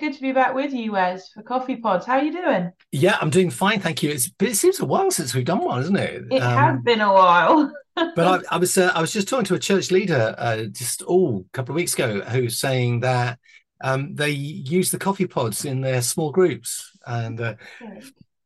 Good to be back with you, Wes, for Coffee Pods. How are you doing? Yeah, I'm doing fine, thank you. It's it seems a while since we've done one, isn't it? It has Um, been a while. but I, I was uh, I was just talking to a church leader uh, just oh a couple of weeks ago who's saying that um, they use the coffee pods in their small groups, and uh,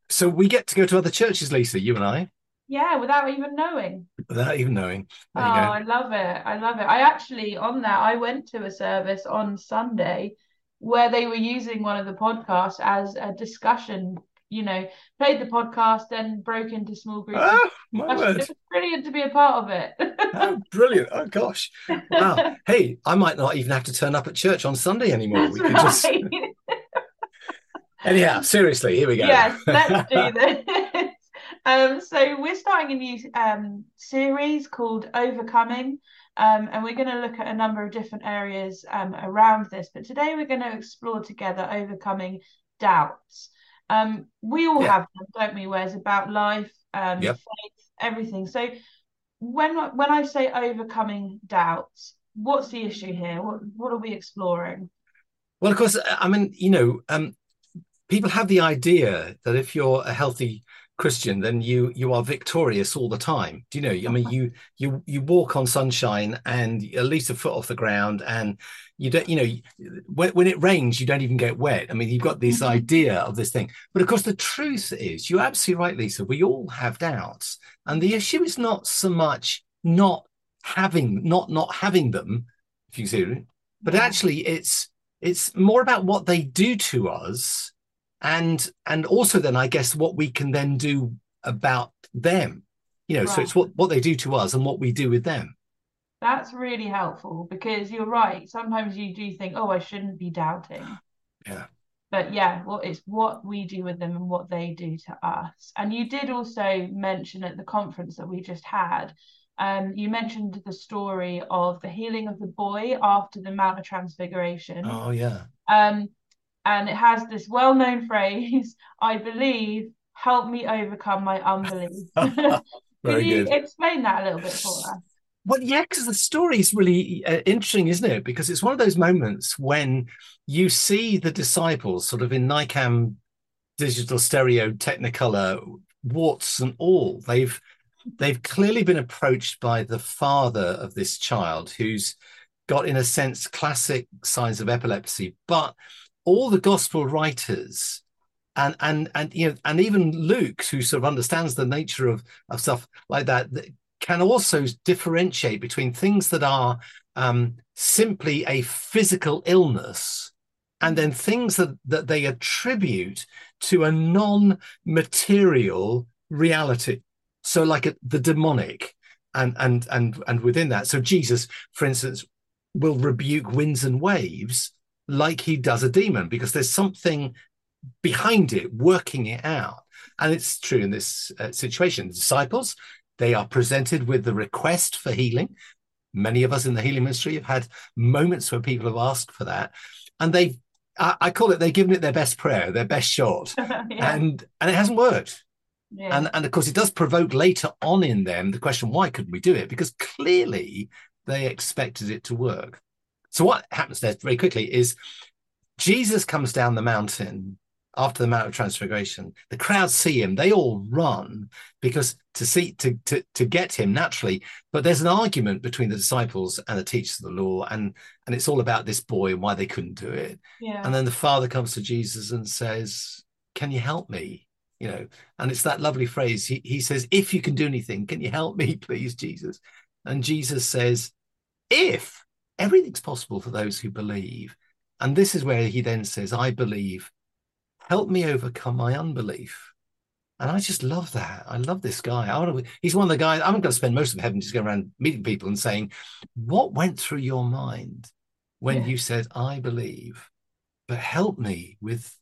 so we get to go to other churches, Lisa, you and I, Yeah, without even knowing. without even knowing. Oh, There go. I love it. I love it. I actually, on that, I went to a service on Sunday where they were using one of the podcasts as a discussion, you know, played the podcast, then broke into small groups. Oh my word! It was brilliant to be a part of it. Oh, brilliant! Oh gosh! Wow. Hey, I might not even have to turn up at church on Sunday anymore. That's We just right. anyhow. Seriously, here we go. Yes, let's do this. Um, so we're starting a new um, series called Overcoming, um, and we're going to look at a number of different areas um, around this. But today we're going to explore together overcoming doubts. Um, we all Yeah. have them, don't we? Whereas about life, um, faith, everything. So when when I say overcoming doubts, what's the issue here? What what are we exploring? Well, of course, I mean, you know, um, people have the idea that if you're a healthy Christian, then you you are victorious all the time. Do you know? I mean, you you you walk on sunshine and at least a foot off the ground, and you don't, you know, when, when it rains, you don't even get wet. I mean, you've got this Mhm. idea of this thing, but of course, the truth is, you're absolutely right, Lisa. We all have doubts, and the issue is not so much not having not not having them, if you see, but actually, it's it's more about what they do to us and and also then i guess what we can then do about them you know so it's what what they do to us and what we do with them That's really helpful because you're right. Sometimes you do think, oh, I shouldn't be doubting. yeah But yeah, well, it's what we do with them and what they do to us. And you did also mention at the conference that we just had, um, you mentioned the story of the healing of the boy after the Mount of Transfiguration. oh yeah Um, and it has this well-known phrase, I believe, help me overcome my unbelief. Can you good explain that a little bit for us? well yeah because the story is really uh, interesting isn't it because it's one of those moments when you see the disciples sort of in nicam digital stereo technicolor warts and all they've they've clearly been approached by the father of this child who's got in a sense classic signs of epilepsy but all the gospel writers and and and you know and even luke who sort of understands the nature of of stuff like that th- can also differentiate between things that are um, simply a physical illness and then things that that they attribute to a non-material reality. So like a, the demonic and and and and within that. So jesus for instance will rebuke winds and waves like he does a demon because there's something behind it working it out. And it's true in this uh, situation. The disciples they are presented with the request for healing. Many of us in the healing ministry have had moments where people have asked for that. And they've I, I call it they've given it their best prayer their best shot. Yeah, and and it hasn't worked. Yeah. and and of course it does provoke later on in them the question why couldn't we do it? Because clearly they expected it to work so what happens there very quickly is jesus comes down the mountain after the mount of transfiguration. The crowd see him. They all run because to see to to, to get him naturally. But there's an argument between the disciples and the teachers of the law and and it's all about this boy and why they couldn't do it. Yeah. and then the father comes to jesus and says can you help me? You know and it's that lovely phrase. He, he says if you can do anything can you help me please jesus? And jesus says if everything's possible for those who believe and this is where he then says i believe help me overcome my unbelief and i just love that i love this guy I want to, he's one of the guys i'm going to spend most of heaven just going around meeting people and saying what went through your mind when Yeah. you said i believe but help me with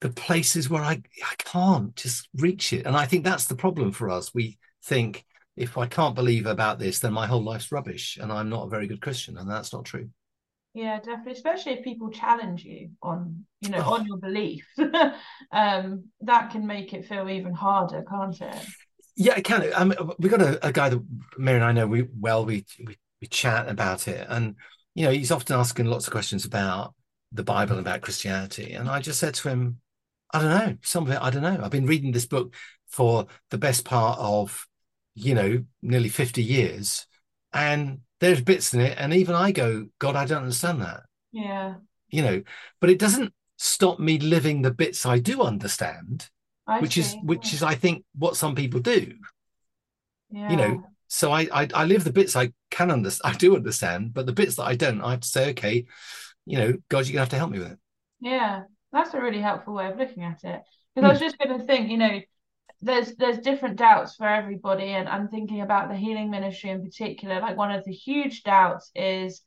the places where I, I can't just reach it. And I think that's the problem for us. We think if I can't believe about this, then my whole life's rubbish and I'm not a very good Christian. And that's not true. Yeah, definitely. Especially if people challenge you on, you know, Oh. on your belief. Um, that can make it feel even harder, can't it? Yeah, it can. Mean, we got a, a guy that Mary and I know we well, we, we we chat about it. And, you know, he's often asking lots of questions about the Bible and about Christianity. And I just said to him, I don't know, some of it, I don't know. I've been reading this book for the best part of, you know, nearly 50 years. And there's bits in it. And even I go, God, I don't understand that. Yeah. You know, but it doesn't stop me living the bits I do understand, I which is which is I think what some people do. yeah. You know, so I, I I live the bits I can understand, I do understand, but the bits that I don't, I have to say, okay, you know, God, you're gonna have to help me with it. Yeah, that's a really helpful way of looking at it. Because I hmm. was just going to think, you know, there's there's different doubts for everybody, and I'm thinking about the healing ministry in particular. Like one of the huge doubts is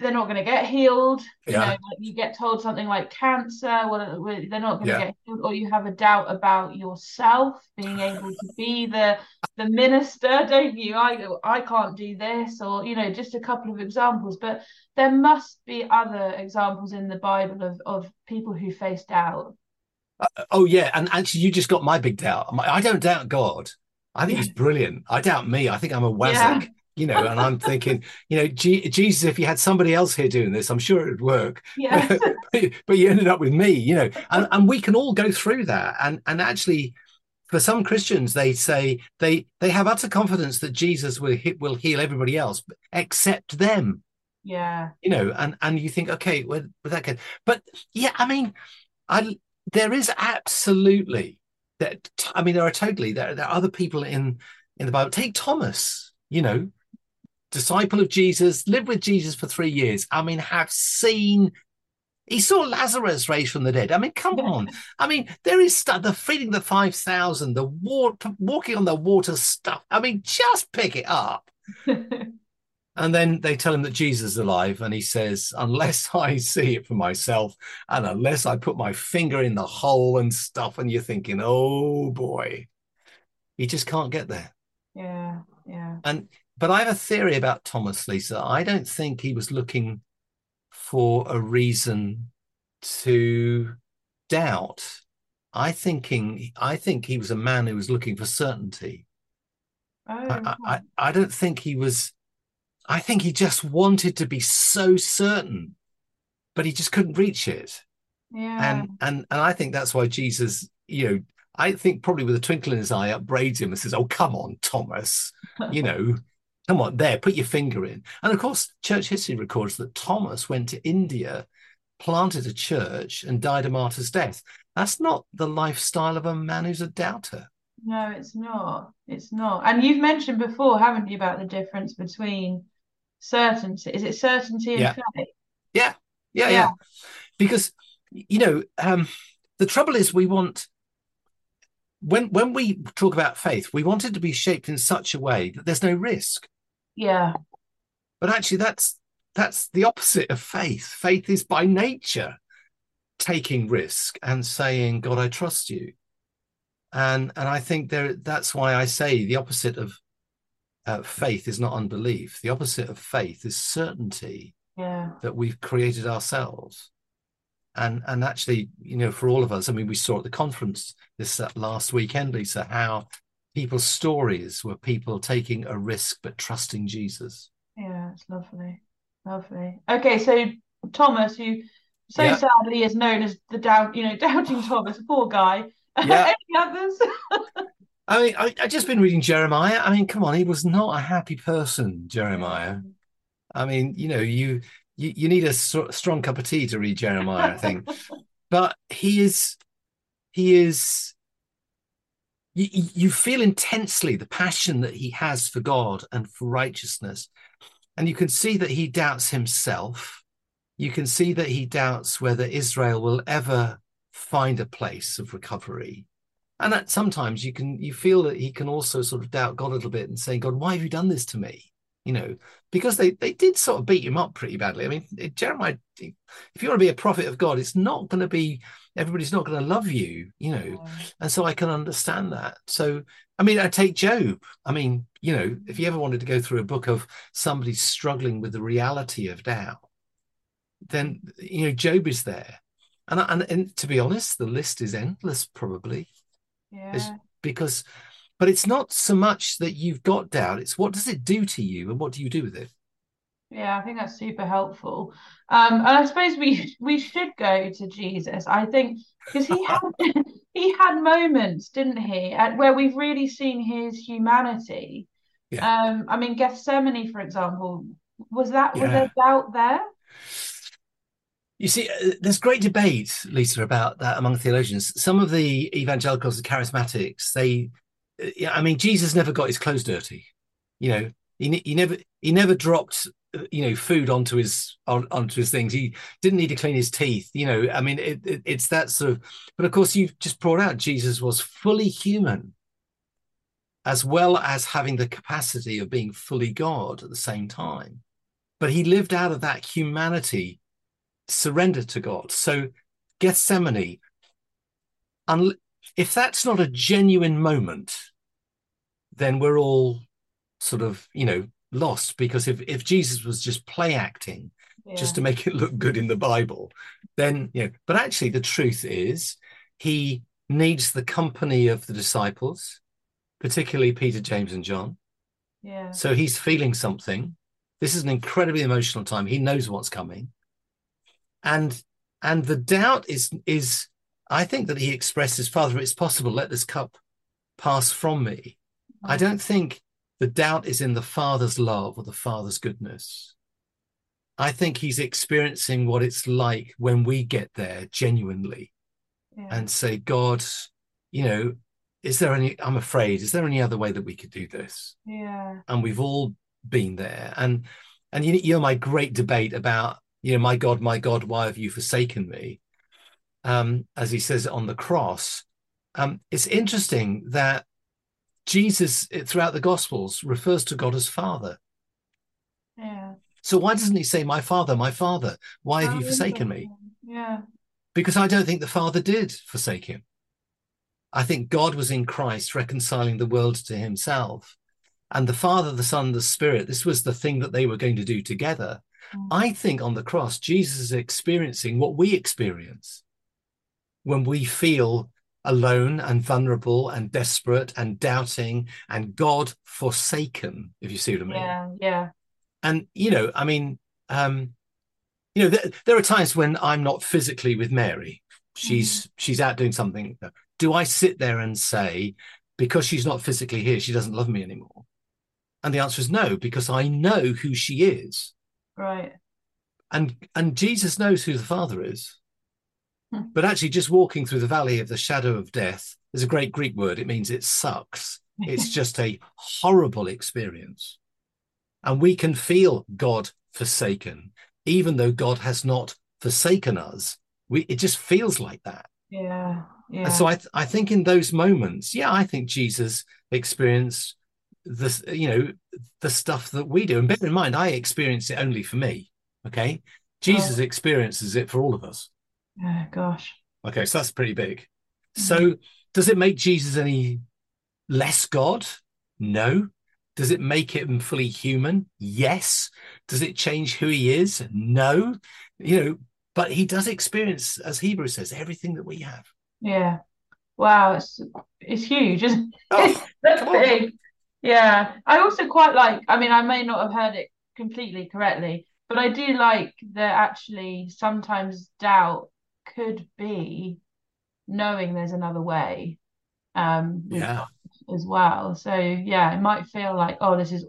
they're not going to get healed. You Yeah. know, like you get told something like cancer, well, they're not going to Yeah. get healed, or you have a doubt about yourself being able to be the the minister, don't you? I I can't do this, or you know, just a couple of examples. But there must be other examples in the Bible of of people who face doubt. Uh, uh, oh yeah, and actually, you just got my big doubt. I don't doubt God. I think He's brilliant. I doubt me. I think I'm a Yeah. you know. And I'm thinking, you know, G- Jesus, if you had somebody else here doing this, I'm sure it would work. Yes. but you ended up with me, you know. And and we can all go through that. And and actually, for some Christians, they say they they have utter confidence that Jesus will will heal everybody else except them yeah. you know and and you think okay with, with that kid but yeah i mean i there is absolutely that i mean there are totally there, there are other people in in the bible take thomas you know disciple of jesus lived with jesus for three years i mean have seen he saw Lazarus raised from the dead. I mean, come on. I mean, there is stuff, the feeding the 5,000, the water, walking on the water stuff. I mean, just pick it up. And then they tell him that Jesus is alive, and he says, Unless I see it for myself, and unless I put my finger in the hole and stuff, and you're thinking, Oh boy, he just can't get there. yeah. Yeah. And but I have a theory about Thomas, Lisa. I don't think he was looking for a reason to doubt. I thinking I think he was a man who was looking for certainty. Oh, I, I, hmm. I don't think he was. I think he just wanted to be so certain, but he just couldn't reach it. yeah. And and and I think that's why Jesus, you know, I think probably with a twinkle in his eye, upbraids him and says, "Oh, come on, Thomas, you know, come on, there, put your finger in." And of course, church history records that Thomas went to India, planted a church, and died a martyr's death. That's not the lifestyle of a man who's a doubter. No, it's not. It's not. And you've mentioned before, haven't you, about the difference between certainty. Is it certainty and Yeah. faith? Yeah, yeah, Yeah. Because you know, um, the trouble is we want when when we talk about faith, we want it to be shaped in such a way that there's no risk. Yeah. But actually, that's that's the opposite of faith. Faith is by nature taking risk and saying, "God, I trust you." And and I think there that's why I say the opposite of uh, faith is not unbelief. The opposite of faith is certainty Yeah. that we've created ourselves. And and actually, you know, for all of us, I mean, we saw at the conference this uh, last weekend, Lisa, how people's stories were people taking a risk but trusting Jesus. Yeah. It's lovely. Lovely. Okay, so Thomas, who so Yeah. sadly is known as the doubt, you know, doubting Thomas, poor guy. Yeah. Any others? I mean, I, I just been reading Jeremiah. I mean, come on, he was not a happy person, Jeremiah. I mean, you know, you you, you need a str- strong cup of tea to read Jeremiah, I think. but he is he is you you feel intensely the passion that he has for God and for righteousness. And you can see that he doubts himself. You can see that he doubts whether Israel will ever find a place of recovery. And that sometimes you can you feel that he can also sort of doubt God a little bit and say, God, why have you done this to me? You know, because they they did sort of beat him up pretty badly. I mean, Jeremiah, if you want to be a prophet of God, it's not going to be everybody's not going to love you, you know. And so I can understand that. So, I mean, I take Job. I mean, you know, if you ever wanted to go through a book of somebody struggling with the reality of doubt, then, you know, Job is there. And, and, and to be honest, the list is endless, probably, Yeah. because, but it's not so much that you've got doubt, it's what does it do to you and what do you do with it? Yeah, I think that's super helpful. Um, and I suppose we we should go to Jesus. I think because he had he had moments, didn't he, at, where we've really seen his humanity. Yeah. Um, I mean, Gethsemane, for example, was that was Yeah. there doubt there? You see, uh, there's great debate, Lisa, about that among theologians. Some of the evangelicals and charismatics, they, uh, I mean, Jesus never got his clothes dirty. You know, he, he never he never dropped uh, you know food onto his on, onto his things. He didn't need to clean his teeth. You know, I mean, it, it, it's that sort of. But of course, you've just brought out Jesus was fully human, as well as having the capacity of being fully God at the same time. But he lived out of that humanity surrendered to God. So Gethsemane, un- if that's not a genuine moment, then we're all sort of, you know, lost. Because if, if Jesus was just play acting Yeah. just to make it look good in the Bible, then, you know, but actually the truth is he needs the company of the disciples, particularly Peter, James, and John. yeah. So he's feeling something. This is an incredibly emotional time. He knows what's coming. And and the doubt is is I think that he expresses, Father, it's possible, let this cup pass from me. I mm. don't think the doubt is in the Father's love or the Father's goodness. I think he's experiencing what it's like when we get there genuinely yeah. and say, God, you know, is there any, I'm afraid, is there any other way that we could do this? yeah. and we've all been there and and you, you know my great debate about you know my god my god why have you forsaken me um as he says on the cross um it's interesting that jesus throughout the gospels refers to god as father Yeah. so why doesn't he say my father my father why have you forsaken me. Yeah. because I don't think the Father did forsake him. I think God was in Christ reconciling the world to himself. And the Father, the Son, the Spirit, this was the thing that they were going to do together. Mm. I think on the cross, Jesus is experiencing what we experience when we feel alone and vulnerable and desperate and doubting and God forsaken, if you see what I mean Yeah. Yeah. and you know i mean um you know th- there are times when i'm not physically with mary she's she's out doing something do i sit there and say because she's not physically here she doesn't love me anymore and the answer is no because i know who she is Right. and and jesus knows who the father is Hmm. but actually just walking through the valley of the shadow of death is a great greek word it means it sucks it's just a horrible experience and we can feel god forsaken even though god has not forsaken us we it just feels like that Yeah. Yeah. and so i th- i think in those moments yeah i think jesus experienced this you know the stuff that we do and bear in mind i experience it only for me okay jesus experiences it for all of us yeah. Gosh. Okay, so that's pretty big. Mhm. So does it make Jesus any less God? No. Does it make him fully human? Yes. Does it change who he is? No. You know, but he does experience, as Hebrew says, everything that we have. Yeah. Wow. It's it's huge, isn't it? Oh, That's big. Yeah. I also quite like, I mean, I may not have heard it completely correctly, but I do like that actually sometimes doubt could be knowing there's another way um Yeah. As well. So yeah, it might feel like, oh, this is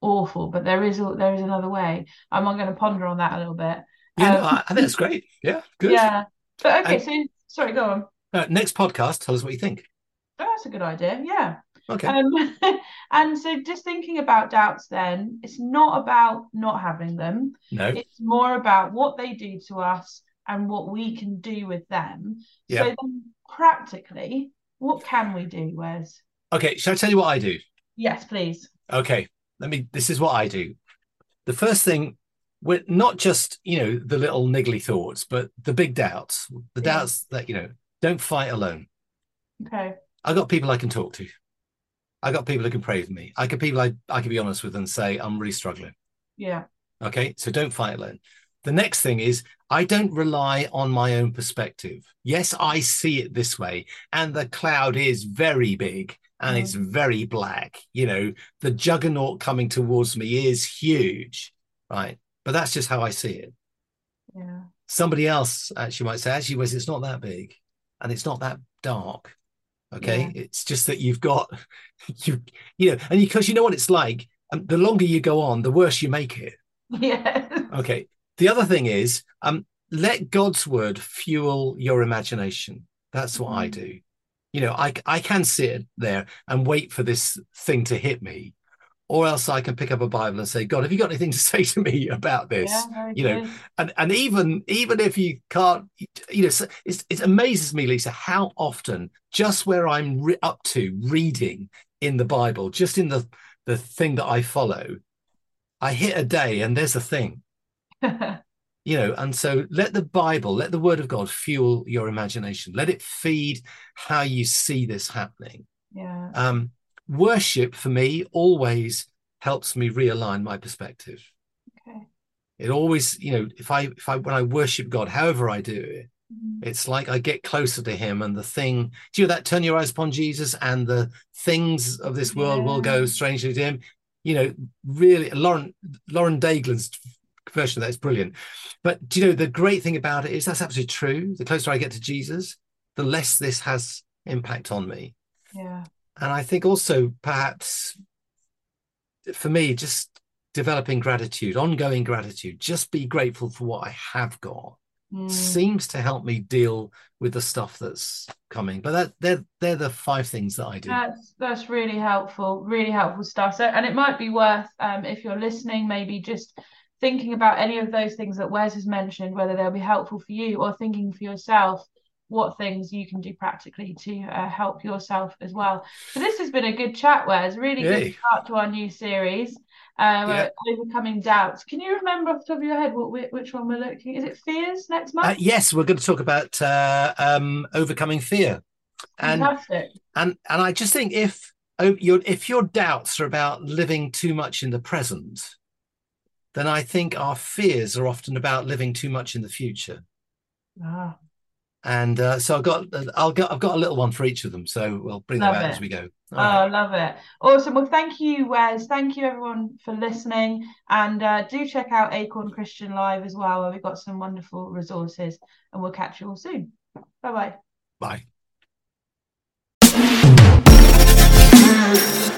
awful, but there is a- there is another way. I'm going to ponder on that a little bit. Yeah, no, Um, I, I think it's great. Yeah, good. yeah. But okay, And- so sorry, go on. Uh, next podcast, tell us what you think. Oh, That's a good idea. Yeah. Okay. Um, and so just thinking about doubts then, it's not about not having them. no. It's more about what they do to us and what we can do with them. Yeah. So then practically, what can we do, Wes? Okay, shall I tell you what I do? Yes, please. Okay, let me. This is what I do. The first thing, we're not just you know the little niggly thoughts, but the big doubts, the Yeah. doubts that you know don't fight alone. Okay. I've got people I can talk to. I got people who can pray with me. I got people I I can be honest with and say I'm really struggling. Yeah. Okay, so don't fight alone. The next thing is I don't rely on my own perspective. Yes, I see it this way, and the cloud is very big and it's mm. very black. You know, the juggernaut coming towards me is huge. right? But that's just how I see it. Yeah. Somebody else actually might say, actually, Wes, it's not that big and it's not that dark. Okay. Yeah. It's just that you've got you, you know, and because you know what it's like, and the longer you go on, the worse you make it. Yeah. Okay. The other thing is, um, let God's word fuel your imagination. That's what I Mhm. do. You know, I I can sit there and wait for this thing to hit me, or else I can pick up a Bible and say, God, have you got anything to say to me about this? Yeah, you know, good. and and even even if you can't, you know, it's, it amazes me, Lisa, how often just where I'm re- up to reading in the Bible, just in the the thing that I follow, I hit a day and there's a thing you know and so let the bible let the word of god fuel your imagination let it feed how you see this happening yeah. um worship for me always helps me realign my perspective Okay. it always you know if i if i when i worship god however i do it Mhm. it's like i get closer to him and the thing do you know that turn your eyes upon jesus and the things of this world will go strangely to him you know really lauren lauren Daigle's version of that is brilliant but do you know the great thing about it is that's absolutely true the closer i get to jesus the less this has impact on me Yeah. And i think also perhaps for me just developing gratitude ongoing gratitude just be grateful for what i have got Mm. seems to help me deal with the stuff that's coming but that they're they're the five things that i do That's that's really helpful, really helpful stuff. So, and it might be worth, um, if you're listening, maybe just thinking about any of those things that Wes has mentioned, whether they'll be helpful for you, or thinking for yourself what things you can do practically to uh, help yourself as well. So this has been a good chat, Wes. Really good Yay. start to our new series. Uh, Yeah. overcoming doubts. Can you remember off the top of your head what which one we're looking? Is it fears next month? Uh, yes we're going to talk about uh, um, overcoming fear and Fantastic. and and i just think if oh, your if your doubts are about living too much in the present then i think our fears are often about living too much in the future Ah, and uh, so i've got i'll got i've got a little one for each of them so we'll bring Love them out it. as we go Oh, All right. I love it. Awesome. Well, thank you, Wes. Thank you, everyone, for listening. And uh, do check out Acorn Christian Live as well, where we've got some wonderful resources. And we'll catch you all soon. Bye bye. bye